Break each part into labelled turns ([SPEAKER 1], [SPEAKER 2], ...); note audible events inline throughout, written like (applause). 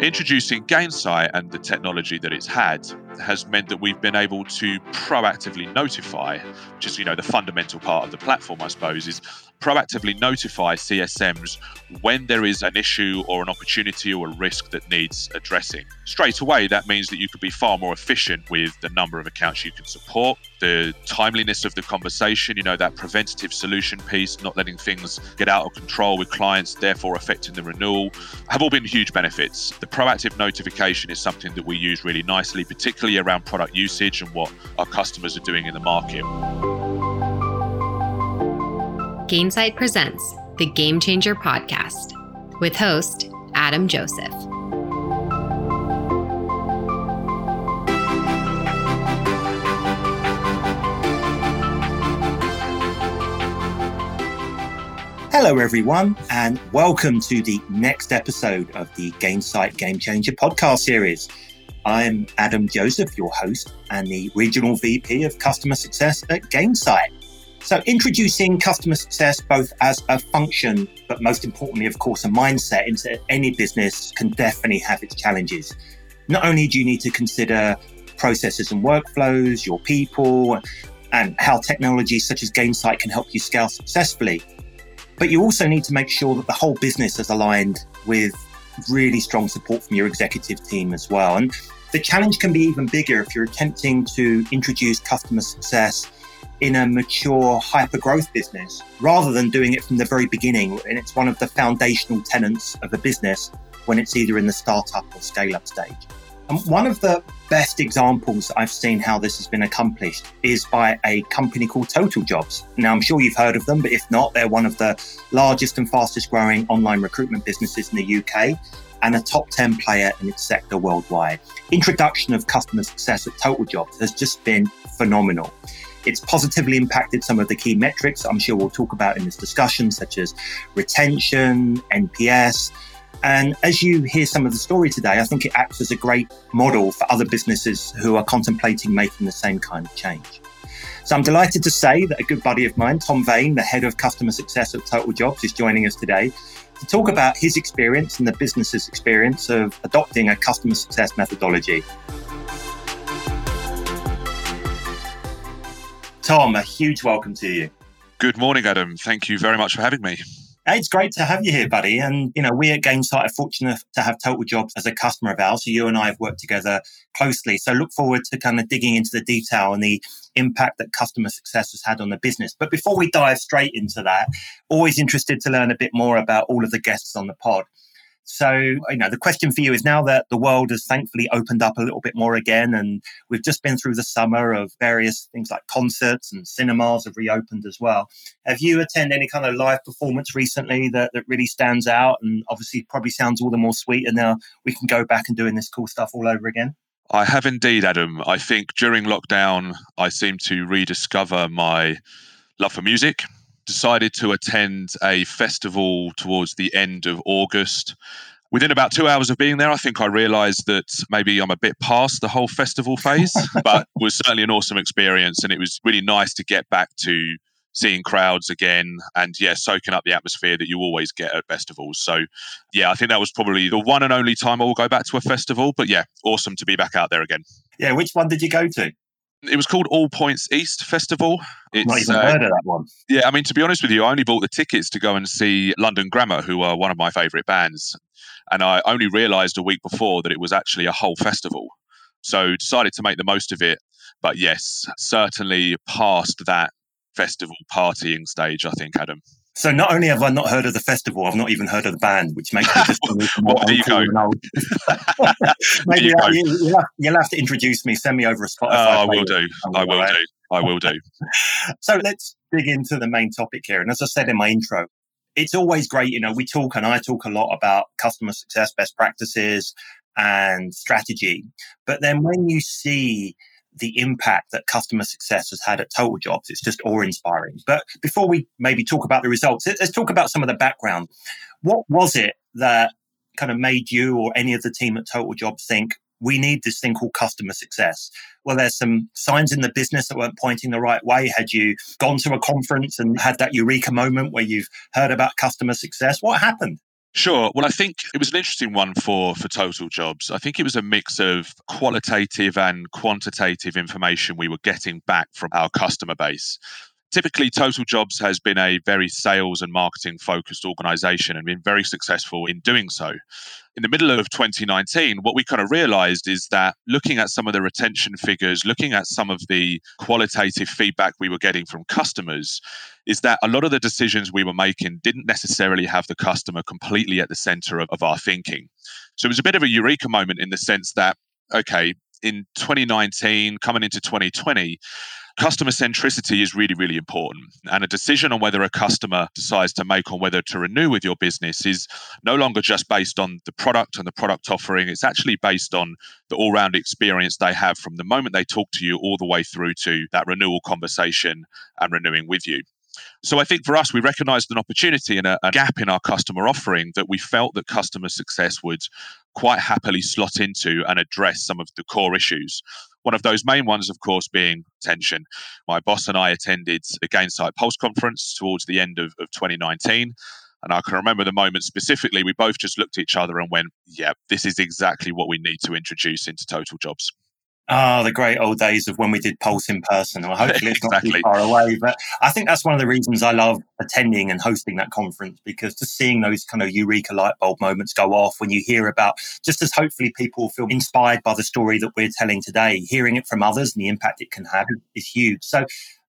[SPEAKER 1] Introducing Gainsight and the technology that it's had has meant that we've been able to proactively notify, which is, you know, the fundamental part of the platform, I suppose, is proactively notify CSMs when there is an issue or an opportunity or a risk that needs addressing. Straight away, that means that you could be far more efficient with the number of accounts you can support, the timeliness of the conversation, you know, that preventative solution piece, not letting things get out of control with clients, therefore affecting the renewal, have all been huge benefits. The proactive notification is something that we use really nicely, particularly around product usage and what our customers are doing in the market.
[SPEAKER 2] Gainsight presents the Game Changer podcast with host Adam Joseph.
[SPEAKER 3] Hello, everyone, and welcome to the next episode of the Gainsight Game Changer podcast series. I'm Adam Joseph, your host and the Regional VP of Customer Success at Gainsight. So, introducing customer success both as a function, but most importantly, of course, a mindset into any business can definitely have its challenges. Not only do you need to consider processes and workflows, your people, and how technology such as Gainsight can help you scale successfully, but you also need to make sure that the whole business is aligned with really strong support from your executive team as well. And the challenge can be even bigger if you're attempting to introduce customer success in a mature hyper growth business rather than doing it from the very beginning. And it's one of the foundational tenets of a business when it's either in the startup or scale up stage. And one of the best examples I've seen how this has been accomplished is by a company called Total Jobs. Now, I'm sure you've heard of them, but if not, they're one of the largest and fastest growing online recruitment businesses in the UK and a top 10 player in its sector worldwide. Introduction of customer success at Total Jobs has just been phenomenal. It's positively impacted some of the key metrics I'm sure we'll talk about in this discussion, such as retention, NPS. And as you hear some of the story today, I think it acts as a great model for other businesses who are contemplating making the same kind of change. So I'm delighted to say that a good buddy of mine, Tom Vane, the head of customer success at Total Jobs, is joining us today to talk about his experience and the business's experience of adopting a customer success methodology. Tom, a huge welcome to you.
[SPEAKER 1] Good morning, Adam. Thank you very much for having me.
[SPEAKER 3] It's great to have you here, buddy. And, you know, we at Gainsight are fortunate to have Total Jobs as a customer of ours. So you and I have worked together closely. So look forward to kind of digging into the detail and the impact that customer success has had on the business. But before we dive straight into that, always interested to learn a bit more about all of the guests on the pod. So, you know, the question for you is now that the world has thankfully opened up a little bit more again, and we've just been through the summer of various things like concerts and cinemas have reopened as well. Have you attended any kind of live performance recently that, that really stands out and obviously probably sounds all the more sweet? And now we can go back and doing this cool stuff all over again?
[SPEAKER 1] I have indeed, Adam. I think during lockdown, I seem to rediscover my love for music decided to attend a festival towards the end of August. Within about two hours of being there, I think I realized that maybe I'm a bit past the whole festival phase, (laughs) but was certainly an awesome experience. And it was really nice to get back to seeing crowds again and yeah soaking up the atmosphere that you always get at festivals so yeah i think that was probably the one and only time i will go back to a festival but yeah awesome to be back out there again
[SPEAKER 3] yeah which one did you go to
[SPEAKER 1] it was called All Points East Festival.
[SPEAKER 3] It's, Not even uh, heard of that one.
[SPEAKER 1] Yeah, I mean, to be honest with you, I only bought the tickets to go and see London Grammar, who are one of my favourite bands. And I only realised a week before that it was actually a whole festival. So decided to make the most of it. But yes, certainly past that festival partying stage, I think, Adam.
[SPEAKER 3] So not only have I not heard of the festival, I've not even heard of the band, which makes me just
[SPEAKER 1] well, (laughs) (laughs) (laughs) there you go.
[SPEAKER 3] Maybe you uh, you, will have, you'll have to introduce me. Send me over a Spotify.
[SPEAKER 1] Oh, I will do. I will right? do. I will do.
[SPEAKER 3] so let's dig into the main topic here. And as I said in my intro, it's always great. You know, we talk and I talk a lot about customer success best practices and strategy. But then when you see the impact that customer success has had at Total Jobs. It's just awe inspiring. But before we maybe talk about the results, let's talk about some of the background. What was it that kind of made you or any of the team at Total Jobs think we need this thing called customer success? Well, there's some signs in the business that weren't pointing the right way. Had you gone to a conference and had that eureka moment where you've heard about customer success? What happened?
[SPEAKER 1] Sure. Well, I think it was an interesting one for for Total Jobs. I think it was a mix of qualitative and quantitative information we were getting back from our customer base. Typically, Total Jobs has been a very sales and marketing focused organization and been very successful in doing so. In the middle of 2019, what we kind of realized is that looking at some of the retention figures, looking at some of the qualitative feedback we were getting from customers, is that a lot of the decisions we were making didn't necessarily have the customer completely at the center of, of our thinking. So it was a bit of a eureka moment in the sense that, okay, in 2019, coming into 2020, customer centricity is really, really important. And a decision on whether a customer decides to make on whether to renew with your business is no longer just based on the product and the product offering. It's actually based on the all round experience they have from the moment they talk to you all the way through to that renewal conversation and renewing with you. So I think for us, we recognized an opportunity and a, a, gap in our customer offering that we felt that customer success would quite happily slot into and address some of the core issues. One of those main ones, of course, being tension. My boss and I attended a Gainsight Pulse conference towards the end of, of 2019. And I can remember the moment specifically, we both just looked at each other and went, yeah, this is exactly what we need to introduce into Total Jobs.
[SPEAKER 3] Ah, oh, the great old days of when we did Pulse in person. Well, hopefully it's exactly. not too far away. But I think that's one of the reasons I love attending and hosting that conference because just seeing those kind of eureka light bulb moments go off when you hear about, just as hopefully people feel inspired by the story that we're telling today, hearing it from others and the impact it can have is huge. So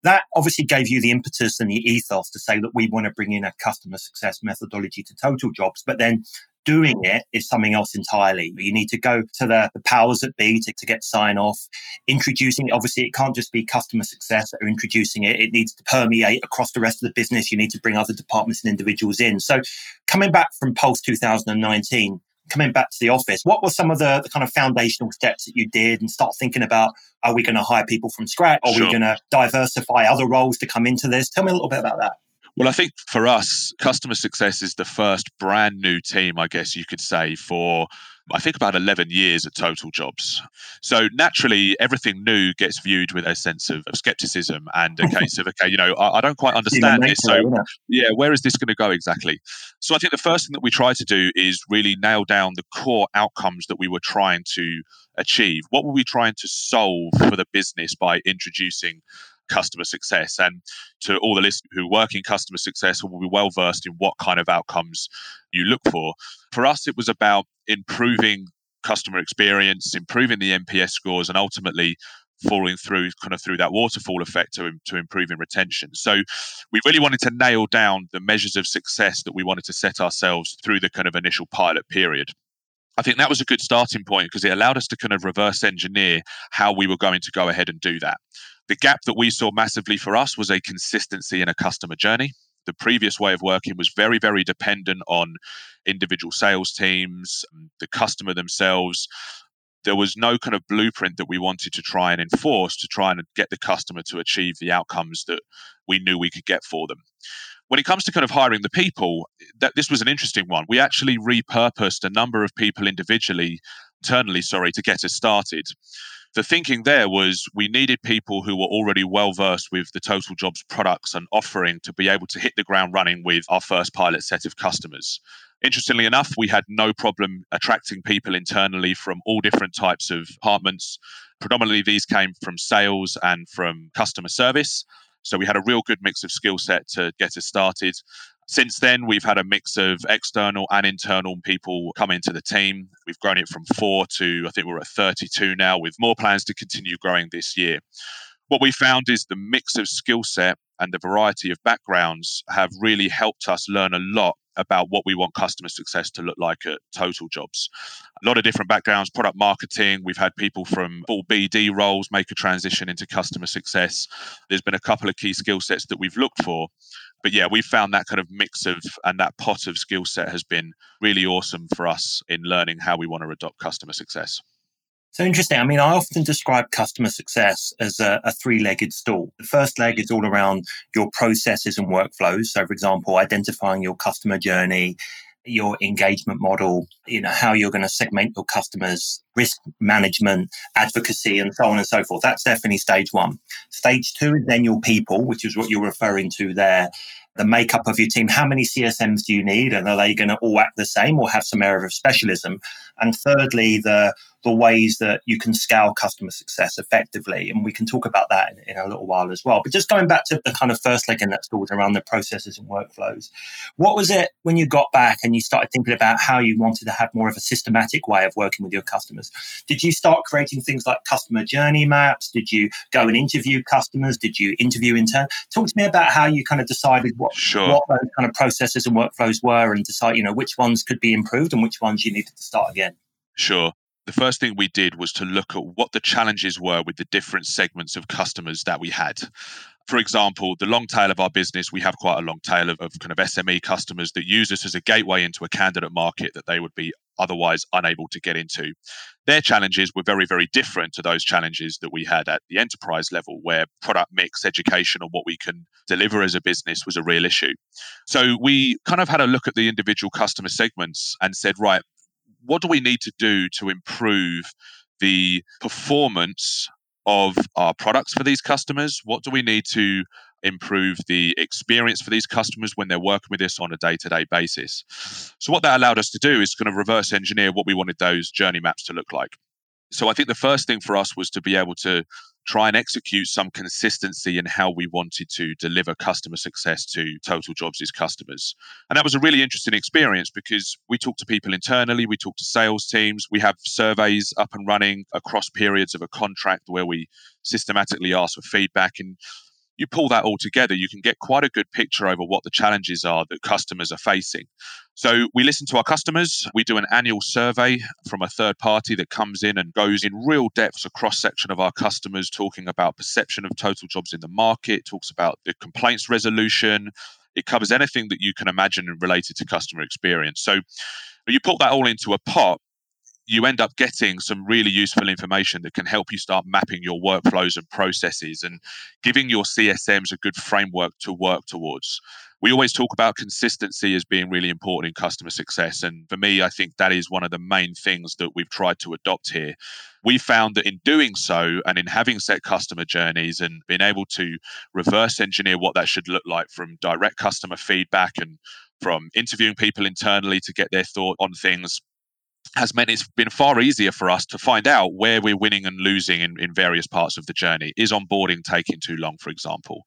[SPEAKER 3] that obviously gave you the impetus and the ethos to say that we want to bring in a customer success methodology to total jobs. But then doing it is something else entirely. You need to go to the, the powers that be to, to get sign off. Introducing, obviously, it can't just be customer success or introducing it. It needs to permeate across the rest of the business. You need to bring other departments and individuals in. So coming back from Pulse 2019, coming back to the office, what were some of the, the, kind of foundational steps that you did and start thinking about are we going to hire people from scratch? Are sure. we going to diversify other roles to come into this? Tell me a little bit about that.
[SPEAKER 1] Well, I think for us, customer success is the first brand new team, I guess you could say, for I think about 11 years at Total Jobs. So naturally, everything new gets viewed with a sense of, of skepticism and a (laughs) case of, okay, you know, I, I don't quite understand this. So, yeah, where is this going to go exactly? So I think the first thing that we try to do is really nail down the core outcomes that we were trying to achieve. What were we trying to solve for the business by introducing customer success. And to all the listeners who work in customer success will be well versed in what kind of outcomes you look for. For us, it was about improving customer experience, improving the NPS scores, and ultimately falling through kind of through that waterfall effect to, to improving retention. So we really wanted to nail down the measures of success that we wanted to set ourselves through the kind of initial pilot period. I think that was a good starting point because it allowed us to kind of reverse engineer how we were going to go ahead and do that. The gap that we saw massively for us was a consistency in a customer journey. The previous way of working was very, very dependent on individual sales teams, um, the customer themselves. There was no kind of blueprint that we wanted to try and enforce to try and get the customer to achieve the outcomes that we knew we could get for them when it comes to kind of hiring the people, that this was an interesting one. We actually repurposed a number of people individually, internally, sorry, to get us started the thinking there was we needed people who were already well versed with the total jobs products and offering to be able to hit the ground running with our first pilot set of customers. Interestingly enough we had no problem attracting people internally from all different types of departments. Predominantly these came from sales and from customer service. So we had a real good mix of skill set to get us started since then, we've had a mix of external and internal people come into the team. We've grown it from four to, I think we're at 32 now, with more plans to continue growing this year. What we found is the mix of skill set and the variety of backgrounds have really helped us learn a lot about what we want customer success to look like at Total Jobs. A lot of different backgrounds, product marketing. We've had people from full BD roles make a transition into customer success. There's been a couple of key skill sets that we've looked for but yeah, we've found that kind of mix of and that pot of skill set has been really awesome for us in learning how we want to adopt customer success.
[SPEAKER 3] So interesting. I mean, I often describe customer success as a, a three legged stool. The first leg is all around your processes and workflows. So, for example, identifying your customer journey, your engagement model, you know, how you're going to segment your customers, risk management, advocacy, and so on and so forth. That's definitely stage one. Stage two is then your people, which is what you're referring to there. the makeup of your team. How many CSMs do you need? And are they going to all act the same or have some area of specialism? And thirdly, the the ways that you can scale customer success effectively. And we can talk about that in, in, a little while as well. But just going back to the kind of first leg in that story around the processes and workflows, what was it when you got back and you started thinking about how you wanted to have more of a systematic way of working with your customers? Did you start creating things like customer journey maps? Did you go and interview customers? Did you interview intern? Talk to me about how you kind of decided what,
[SPEAKER 1] sure.
[SPEAKER 3] what those kind of processes and workflows were and decide, you know, which ones could be improved and which ones you needed to start again.
[SPEAKER 1] Sure the first thing we did was to look at what the challenges were with the different segments of customers that we had. For example, the long tail of our business, we have quite a long tail of, of kind of SME customers that use us as a gateway into a candidate market that they would be otherwise unable to get into. Their challenges were very, very different to those challenges that we had at the enterprise level, where product mix, education, and what we can deliver as a business was a real issue. So we kind of had a look at the individual customer segments and said, right, what do we need to do to improve the performance of our products for these customers? What do we need to improve the experience for these customers when they're working with us on a day to day basis? So, what that allowed us to do is kind of reverse engineer what we wanted those journey maps to look like. So, I think the first thing for us was to be able to try and execute some consistency in how we wanted to deliver customer success to Total Jobs' customers. And that was a really interesting experience because we talk to people internally, we talk to sales teams, we have surveys up and running across periods of a contract where we systematically ask for feedback. And you pull that all together, you can get quite a good picture over what the challenges are that customers are facing. So we listen to our customers. We do an annual survey from a third party that comes in and goes in real depth, a cross section of our customers, talking about perception of total jobs in the market, talks about the complaints resolution. It covers anything that you can imagine related to customer experience. So you put that all into a pot you end up getting some really useful information that can help you start mapping your workflows and processes and giving your CSMs a good framework to work towards. We always talk about consistency as being really important in customer success. And for me, I think that is one of the main things that we've tried to adopt here. We found that in doing so and in having set customer journeys and being able to reverse engineer what that should look like from direct customer feedback and from interviewing people internally to get their thought on things has meant it's been far easier for us to find out where we're winning and losing in, in various parts of the journey. Is onboarding taking too long, for example?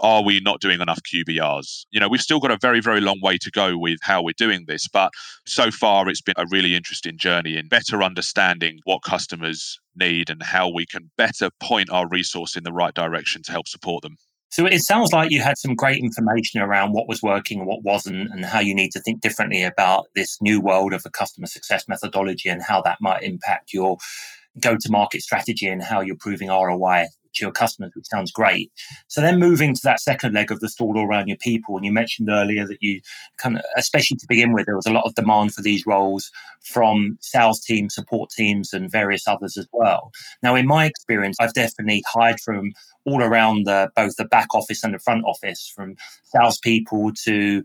[SPEAKER 1] Are we not doing enough QBRs? You know, we've still got a very, very long way to go with how we're doing this, but so far it's been a really interesting journey in better understanding what customers need and how we can better point our resource in the right direction to help support them.
[SPEAKER 3] So it sounds like you had some great information around what was working and what wasn't, and how you need to think differently about this new world of a customer success methodology and how that might impact your go to market strategy and how you're proving ROI to your customers, which sounds great. So then moving to that second leg of the stool around your people, and you mentioned earlier that you kind of, especially to begin with, there was a lot of demand for these roles from sales teams, support teams, and various others as well. Now, in my experience, I've definitely hired from all around the, both the back office and the front office, from salespeople to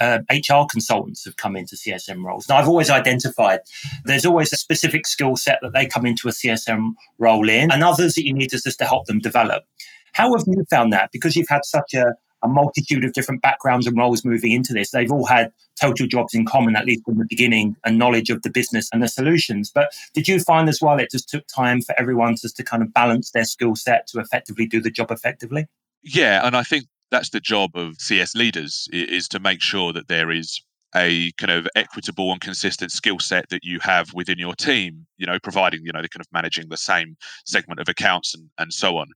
[SPEAKER 3] uh, HR consultants have come into CSM roles. Now, I've always identified there's always a specific skill set that they come into a CSM role in, and others that you need just to help them develop. How have you found that? Because you've had such a, a multitude of different backgrounds and roles moving into this. They've all had total jobs in common, at least from the beginning, and knowledge of the business and the solutions. But did you find as well it just took time for everyone just to kind of balance their skill set to effectively do the job effectively?
[SPEAKER 1] Yeah, and I think that's the job of CS leaders is to make sure that there is a kind of equitable and consistent skill set that you have within your team you know providing you know they're kind of managing the same segment of accounts and, and so on.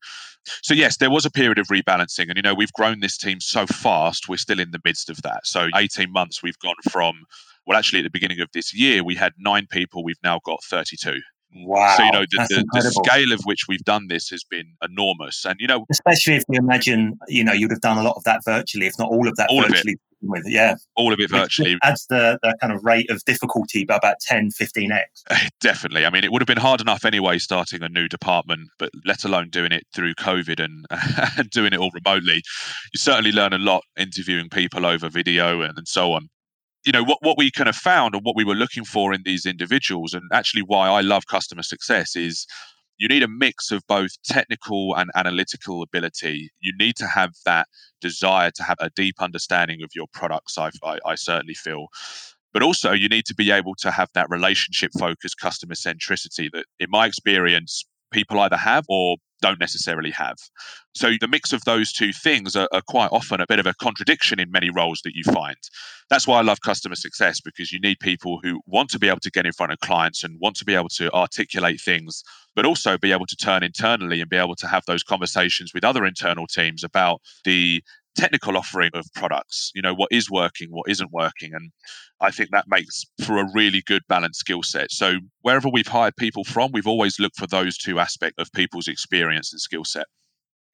[SPEAKER 1] So yes there was a period of rebalancing and you know we've grown this team so fast we're still in the midst of that. So 18 months we've gone from well actually at the beginning of this year we had nine people we've now got 32
[SPEAKER 3] Wow.
[SPEAKER 1] So, you know, the, the, the, scale of which we've done this has been enormous. And, you know,
[SPEAKER 3] especially if you imagine, you know, you'd have done a lot of that virtually, if not all of that
[SPEAKER 1] all
[SPEAKER 3] virtually.
[SPEAKER 1] Of it
[SPEAKER 3] with. Yeah.
[SPEAKER 1] All of it virtually.
[SPEAKER 3] Which adds the, the kind of rate of difficulty by about 10, 15x. (laughs)
[SPEAKER 1] Definitely. I mean, it would have been hard enough anyway starting a new department, but let alone doing it through COVID and, (laughs) and doing it all remotely. You certainly learn a lot interviewing people over video and, and so on you know what, what we kind of found and what we were looking for in these individuals and actually why i love customer success is you need a mix of both technical and analytical ability. You need to have that desire to have a deep understanding of your products, I, I, I certainly feel. But also, you need to be able to have that relationship focused customer centricity that, in my experience, people either have or don't necessarily have. So the mix of those two things are, are, quite often a bit of a contradiction in many roles that you find. That's why I love customer success because you need people who want to be able to get in front of clients and want to be able to articulate things, but also be able to turn internally and be able to have those conversations with other internal teams about the technical offering of products you know what is working what isn't working and i think that makes for a really good balanced skill set. So wherever we've hired people from we've always looked for those two aspects of people's experience and skill set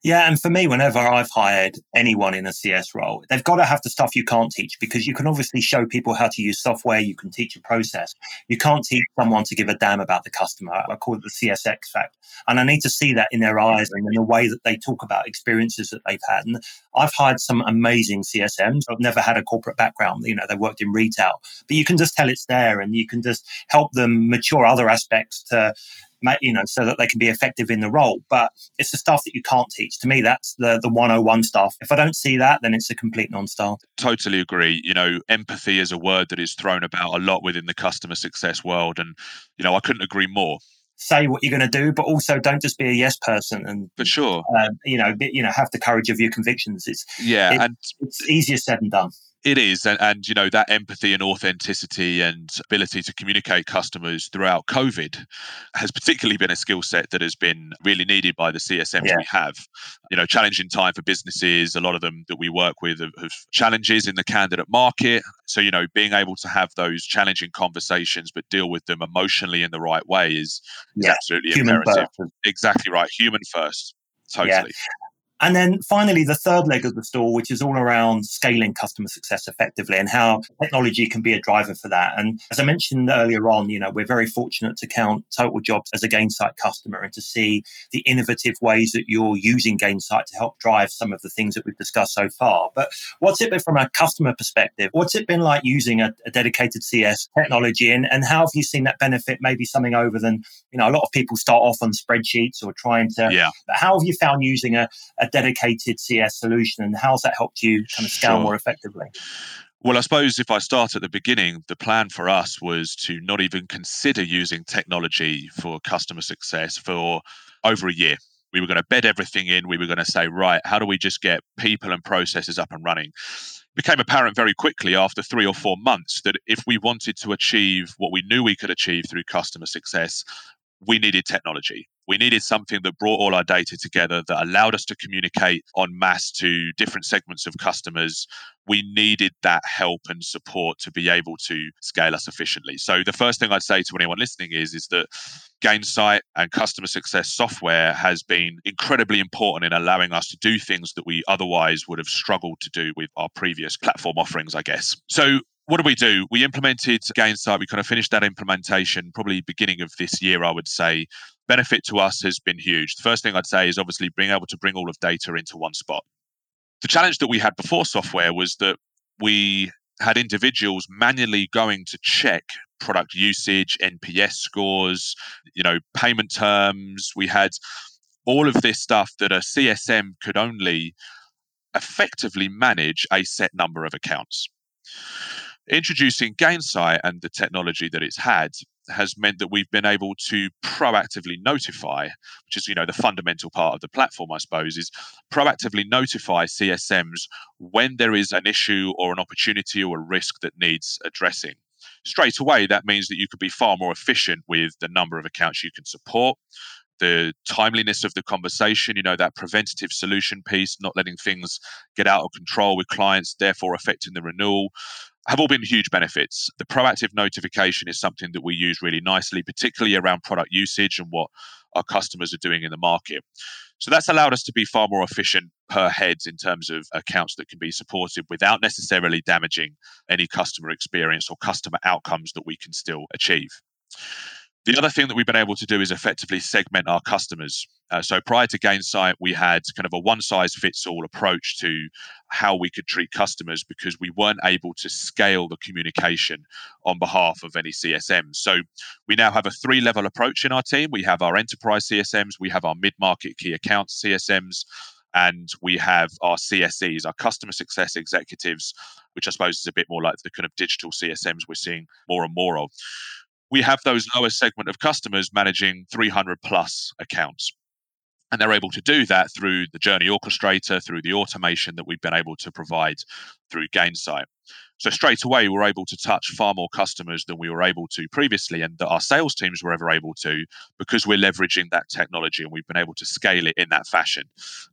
[SPEAKER 3] yeah, and for me, whenever I've hired anyone in a CS role, they've got to have the stuff you can't teach because you can obviously show people how to use software, you can teach a process. You can't teach someone to give a damn about the customer. I call it the CSX fact. And I need to see that in their eyes and in the way that they talk about experiences that they've had. And I've hired some amazing CSMs. I've never had a corporate background. You know, they worked in retail, but you can just tell it's there and you can just help them mature other aspects to you know, so that they can be effective in the role. But it's the stuff that you can't teach. To me, that's the the 101 stuff. If I don't see that, then it's a complete non-starter.
[SPEAKER 1] Totally agree. You know, empathy is a word that is thrown about a lot within the customer success world, and you know, I couldn't agree more
[SPEAKER 3] say what you're going to do, but also don't just be a yes person and
[SPEAKER 1] for sure,
[SPEAKER 3] um, you know, you know, have the courage of your convictions. It's
[SPEAKER 1] yeah,
[SPEAKER 3] it,
[SPEAKER 1] and
[SPEAKER 3] it's easier said than done.
[SPEAKER 1] It is, and, and, you know that empathy and authenticity and ability to communicate customers throughout COVID has particularly been a skill set that has been really needed by the CSMs yeah. we have. You know, challenging time for businesses. A lot of them that we work with have, have challenges in the candidate market. So you know, being able to have those challenging conversations but deal with them emotionally in the right way is, is absolutely Human imperative. First. Exactly right. Human first. Totally. Yeah.
[SPEAKER 3] And then finally, the third leg of the stool, which is all around scaling customer success effectively and how technology can be a driver for that. And as I mentioned earlier on, you know, we're very fortunate to count Total Jobs as a Gainsight customer and to see the innovative ways that you're using Gainsight to help drive some of the things that we've discussed so far. But what's it been from a customer perspective? What's it been like using a, a dedicated CS technology and, and how have you seen that benefit maybe something over than, you know, a lot of people start off on spreadsheets or trying to,
[SPEAKER 1] yeah.
[SPEAKER 3] But how have you found using a, a dedicated CS solution, and how's that helped you kind of scale sure. more effectively?
[SPEAKER 1] Well, I suppose if I start at the beginning, the plan for us was to not even consider using technology for customer success for over a year. We were going to bed everything in. We were going to say, right, how do we just get people and processes up and running? It became apparent very quickly after three or four months that if we wanted to achieve what we knew we could achieve through customer success, we needed technology. We needed something that brought all our data together, that allowed us to communicate en masse to different segments of customers. We needed that help and support to be able to scale us efficiently. So the first thing I'd say to anyone listening is, is that Gainsight and customer success software has been incredibly important in allowing us to do things that we otherwise would have struggled to do with our previous platform offerings, I guess. So what did we do? We implemented Gainsight. We kind of finished that implementation probably beginning of this year, I would say. Benefit to us has been huge. The first thing I'd say is obviously being able to bring all of data into one spot. The challenge that we had before software was that we had individuals manually going to check product usage, NPS scores, you know, payment terms. We had all of this stuff that a CSM could only effectively manage a set number of accounts. Introducing Gainsight and the technology that it's had has meant that we've been able to proactively notify, which is you know the fundamental part of the platform, I suppose, is proactively notify CSMs when there is an issue or an opportunity or a risk that needs addressing. Straight away, that means that you could be far more efficient with the number of accounts you can support, the timeliness of the conversation, you know, that preventative solution piece, not letting things get out of control with clients, therefore affecting the renewal have all been huge benefits. The proactive notification is something that we use really nicely, particularly around product usage and what our customers are doing in the market. So that's allowed us to be far more efficient per heads in terms of accounts that can be supported without necessarily damaging any customer experience or customer outcomes that we can still achieve. The other thing that we've been able to do is effectively segment our customers. Uh, so prior to Gainsight, we had kind of a one size fits all approach to how we could treat customers because we weren't able to scale the communication on behalf of any CSMs. So we now have a three level approach in our team. We have our enterprise CSMs, we have our mid market key accounts CSMs, and we have our CSEs, our customer success executives, which I suppose is a bit more like the kind of digital CSMs we're seeing more and more of we have those lower segment of customers managing 300 plus accounts. And they're able to do that through the journey orchestrator, through the automation that we've been able to provide through Gainsight. So straight away, we're able to touch far more customers than we were able to previously, and that our sales teams were ever able to because we're leveraging that technology and we've been able to scale it in that fashion.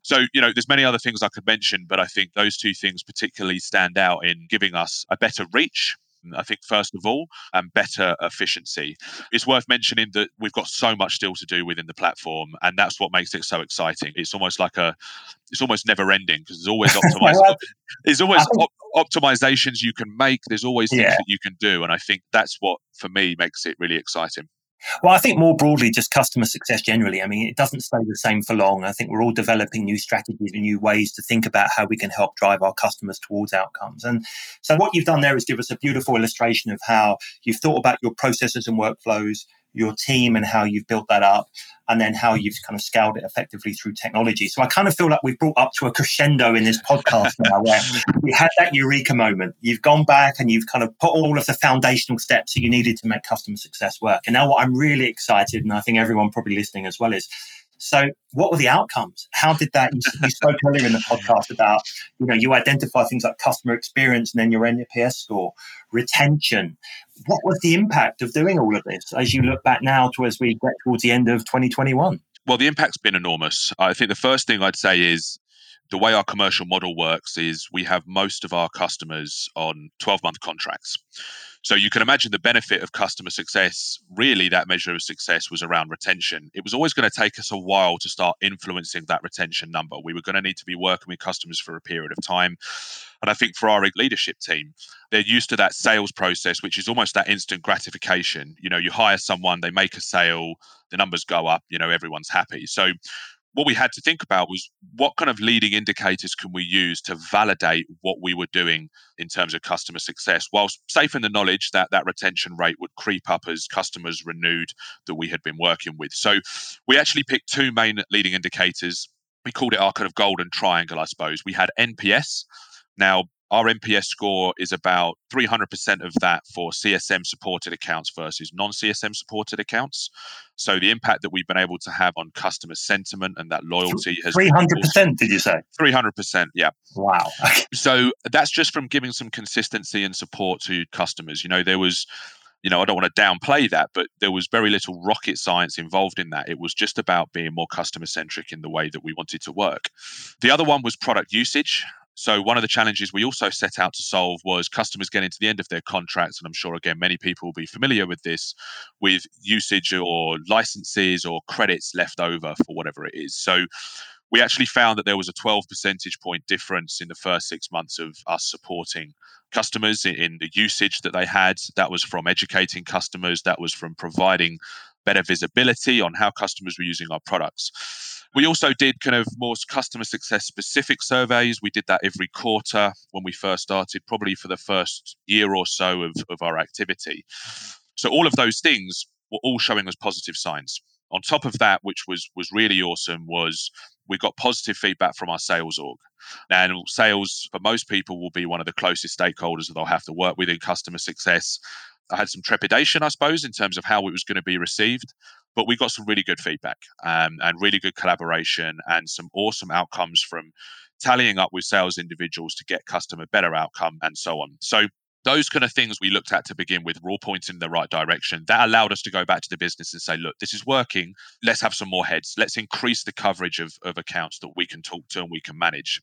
[SPEAKER 1] So, you know, there's many other things I could mention, but I think those two things particularly stand out in giving us a better reach Mm, I think, first of all, and better efficiency. It's worth mentioning that we've got so much still to do within the platform, and that's what makes it so exciting. It's almost like a, it's almost never ending because there's always (laughs) optimized, there's always op- optimizations you can make. There's always things yeah. that you can do, and I think that's what, for me, makes it really exciting.
[SPEAKER 3] Well, I think more broadly, just customer success generally. I mean, it doesn't stay the same for long. I think we're all developing new strategies and new ways to think about how we can help drive our customers towards outcomes. And so, what you've done there is give us a beautiful illustration of how you've thought about your processes and workflows, your team and how you've built that up, and then how you've kind of scaled it effectively through technology. So I kind of feel like we've brought up to a crescendo in this podcast now where we had that eureka moment. You've gone back and you've kind of put all of the foundational steps that you needed to make customer success work. And now what I'm really excited, and I think everyone probably listening as well, is so, what were the outcomes? How did that? You, you, spoke earlier in the podcast about, you know, you identify things like customer experience and then your NPS score, retention. What was the impact of doing all of this as you look back now to as we get towards the end of 2021?
[SPEAKER 1] Well, the impact's been enormous. I think the first thing I'd say is the way our commercial model works is we have most of our customers on 12 month contracts. So you can imagine the benefit of customer success. Really, that measure of success was around retention. It was always going to take us a while to start influencing that retention number. We were going to need to be working with customers for a period of time. And I think for our leadership team, they're used to that sales process, which is almost that instant gratification. You know, you hire someone, they make a sale, the numbers go up, you know, everyone's happy. So what we had to think about was what kind of leading indicators can we use to validate what we were doing in terms of customer success, whilst safe in the knowledge that that retention rate would creep up as customers renewed that we had been working with. So we actually picked two main leading indicators. We called it our kind of golden triangle, I suppose. We had NPS. Now, our NPS score is about 300% of that for CSM supported accounts versus non CSM supported accounts. So the impact that we've been able to have on customer sentiment and that loyalty has
[SPEAKER 3] 300%, did you say?
[SPEAKER 1] 300%, yeah.
[SPEAKER 3] Wow.
[SPEAKER 1] so that's just from giving some consistency and support to customers. You know, there was you know, I don't want to downplay that, but there was very little rocket science involved in that. It was just about being more customer centric in the way that we wanted to work. The other one was product usage. So, one of the challenges we also set out to solve was customers getting to the end of their contracts. And I'm sure, again, many people will be familiar with this with usage or licenses or credits left over for whatever it is. So, we actually found that there was a 12 percentage point difference in the first six months of us supporting customers in the usage that they had. That was from educating customers, that was from providing better visibility on how customers were using our products. We also did kind of more customer success specific surveys. We did that every quarter when we first started, probably for the first year or so of, of our activity. So all of those things were all showing us positive signs. On top of that, which was was really awesome, was we got positive feedback from our sales org. And sales for most people will be one of the closest stakeholders that they'll have to work with in customer success. I had some trepidation, I suppose, in terms of how it was going to be received. But we got some really good feedback um, and really good collaboration and some awesome outcomes from tallying up with sales individuals to get customer better outcome and so on. So those kind of things we looked at to begin with were all pointing in the right direction. That allowed us to go back to the business and say, look, this is working. Let's have some more heads. Let's increase the coverage of, of accounts that we can talk to and we can manage.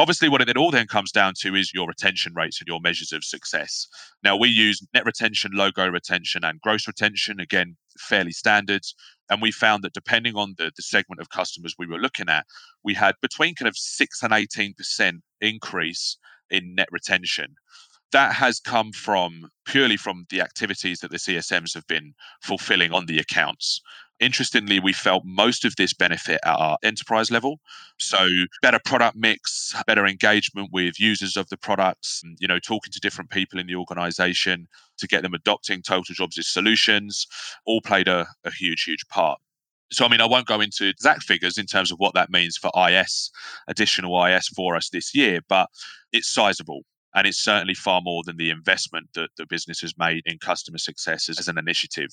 [SPEAKER 1] Obviously, what it all then comes down to is your retention rates and your measures of success. Now, we use net retention, logo retention, and gross retention, again, fairly standard. And we found that depending on the, the segment of customers we were looking at, we had between kind of 6 and 18% increase in net retention. that has come from purely from the activities that the CSMs have been fulfilling on the accounts. Interestingly, we felt most of this benefit at our enterprise level. So, better product mix, better engagement with users of the products, you know, talking to different people in the organization to get them adopting Total Jobs' solutions, all played a, a huge, huge part. So, I mean, I won't go into exact figures in terms of what that means for IS, additional IS for us this year, but it's sizable. And it's certainly far more than the investment that the business has made in customer success as, as an initiative.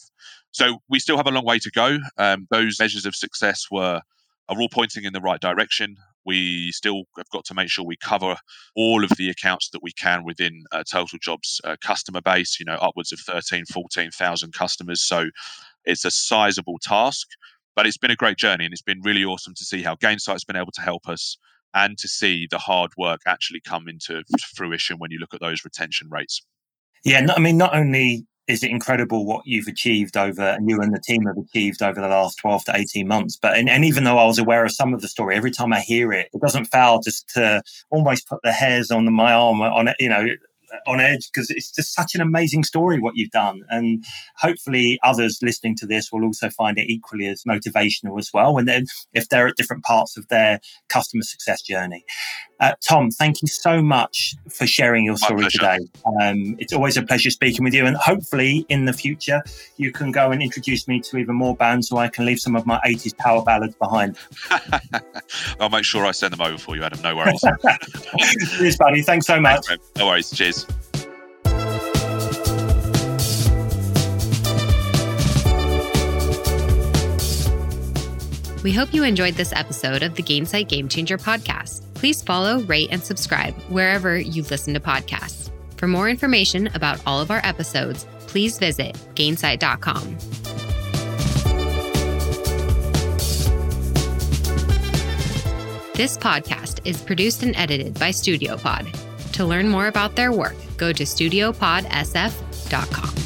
[SPEAKER 1] So we still have a long way to go. Um, those measures of success were are all pointing in the right direction. We still have got to make sure we cover all of the accounts that we can within uh, Total Jobs uh, customer base, you know, upwards of 13, 14,000 customers. So it's a sizable task, but it's been a great journey and it's been really awesome to see how Gainsight's been able to help us and to see the hard work actually come into fruition when you look at those retention rates.
[SPEAKER 3] Yeah, I mean, not only is it incredible what you've achieved over and you and the team have achieved over the last 12 to 18 months but and, and, even though i was aware of some of the story every time i hear it it doesn't fail just to almost put the hairs on my arm on it you know on edge because it's just such an amazing story what you've done. And hopefully others listening to this will also find it equally as motivational as well and then if they're at different parts of their customer success journey. Uh, tom thank you so much for sharing your story today. Um, it's always a pleasure speaking with you and hopefully in the future you can go and introduce me to even more bands so i can leave some of my 80s power ballads behind. (laughs)
[SPEAKER 1] I'll make sure i send them over for you adam. No worries. (laughs)
[SPEAKER 3] Cheers buddy. Thanks so much.
[SPEAKER 1] Thanks, no worries. Cheers
[SPEAKER 2] We hope you enjoyed this episode of the Gainsight Game Changer podcast. Please follow, rate, and subscribe wherever you listen to podcasts. For more information about all of our episodes, please visit gainsight.com. This podcast is produced and edited by StudioPod. To learn more about their work, go to studiopodsf.com.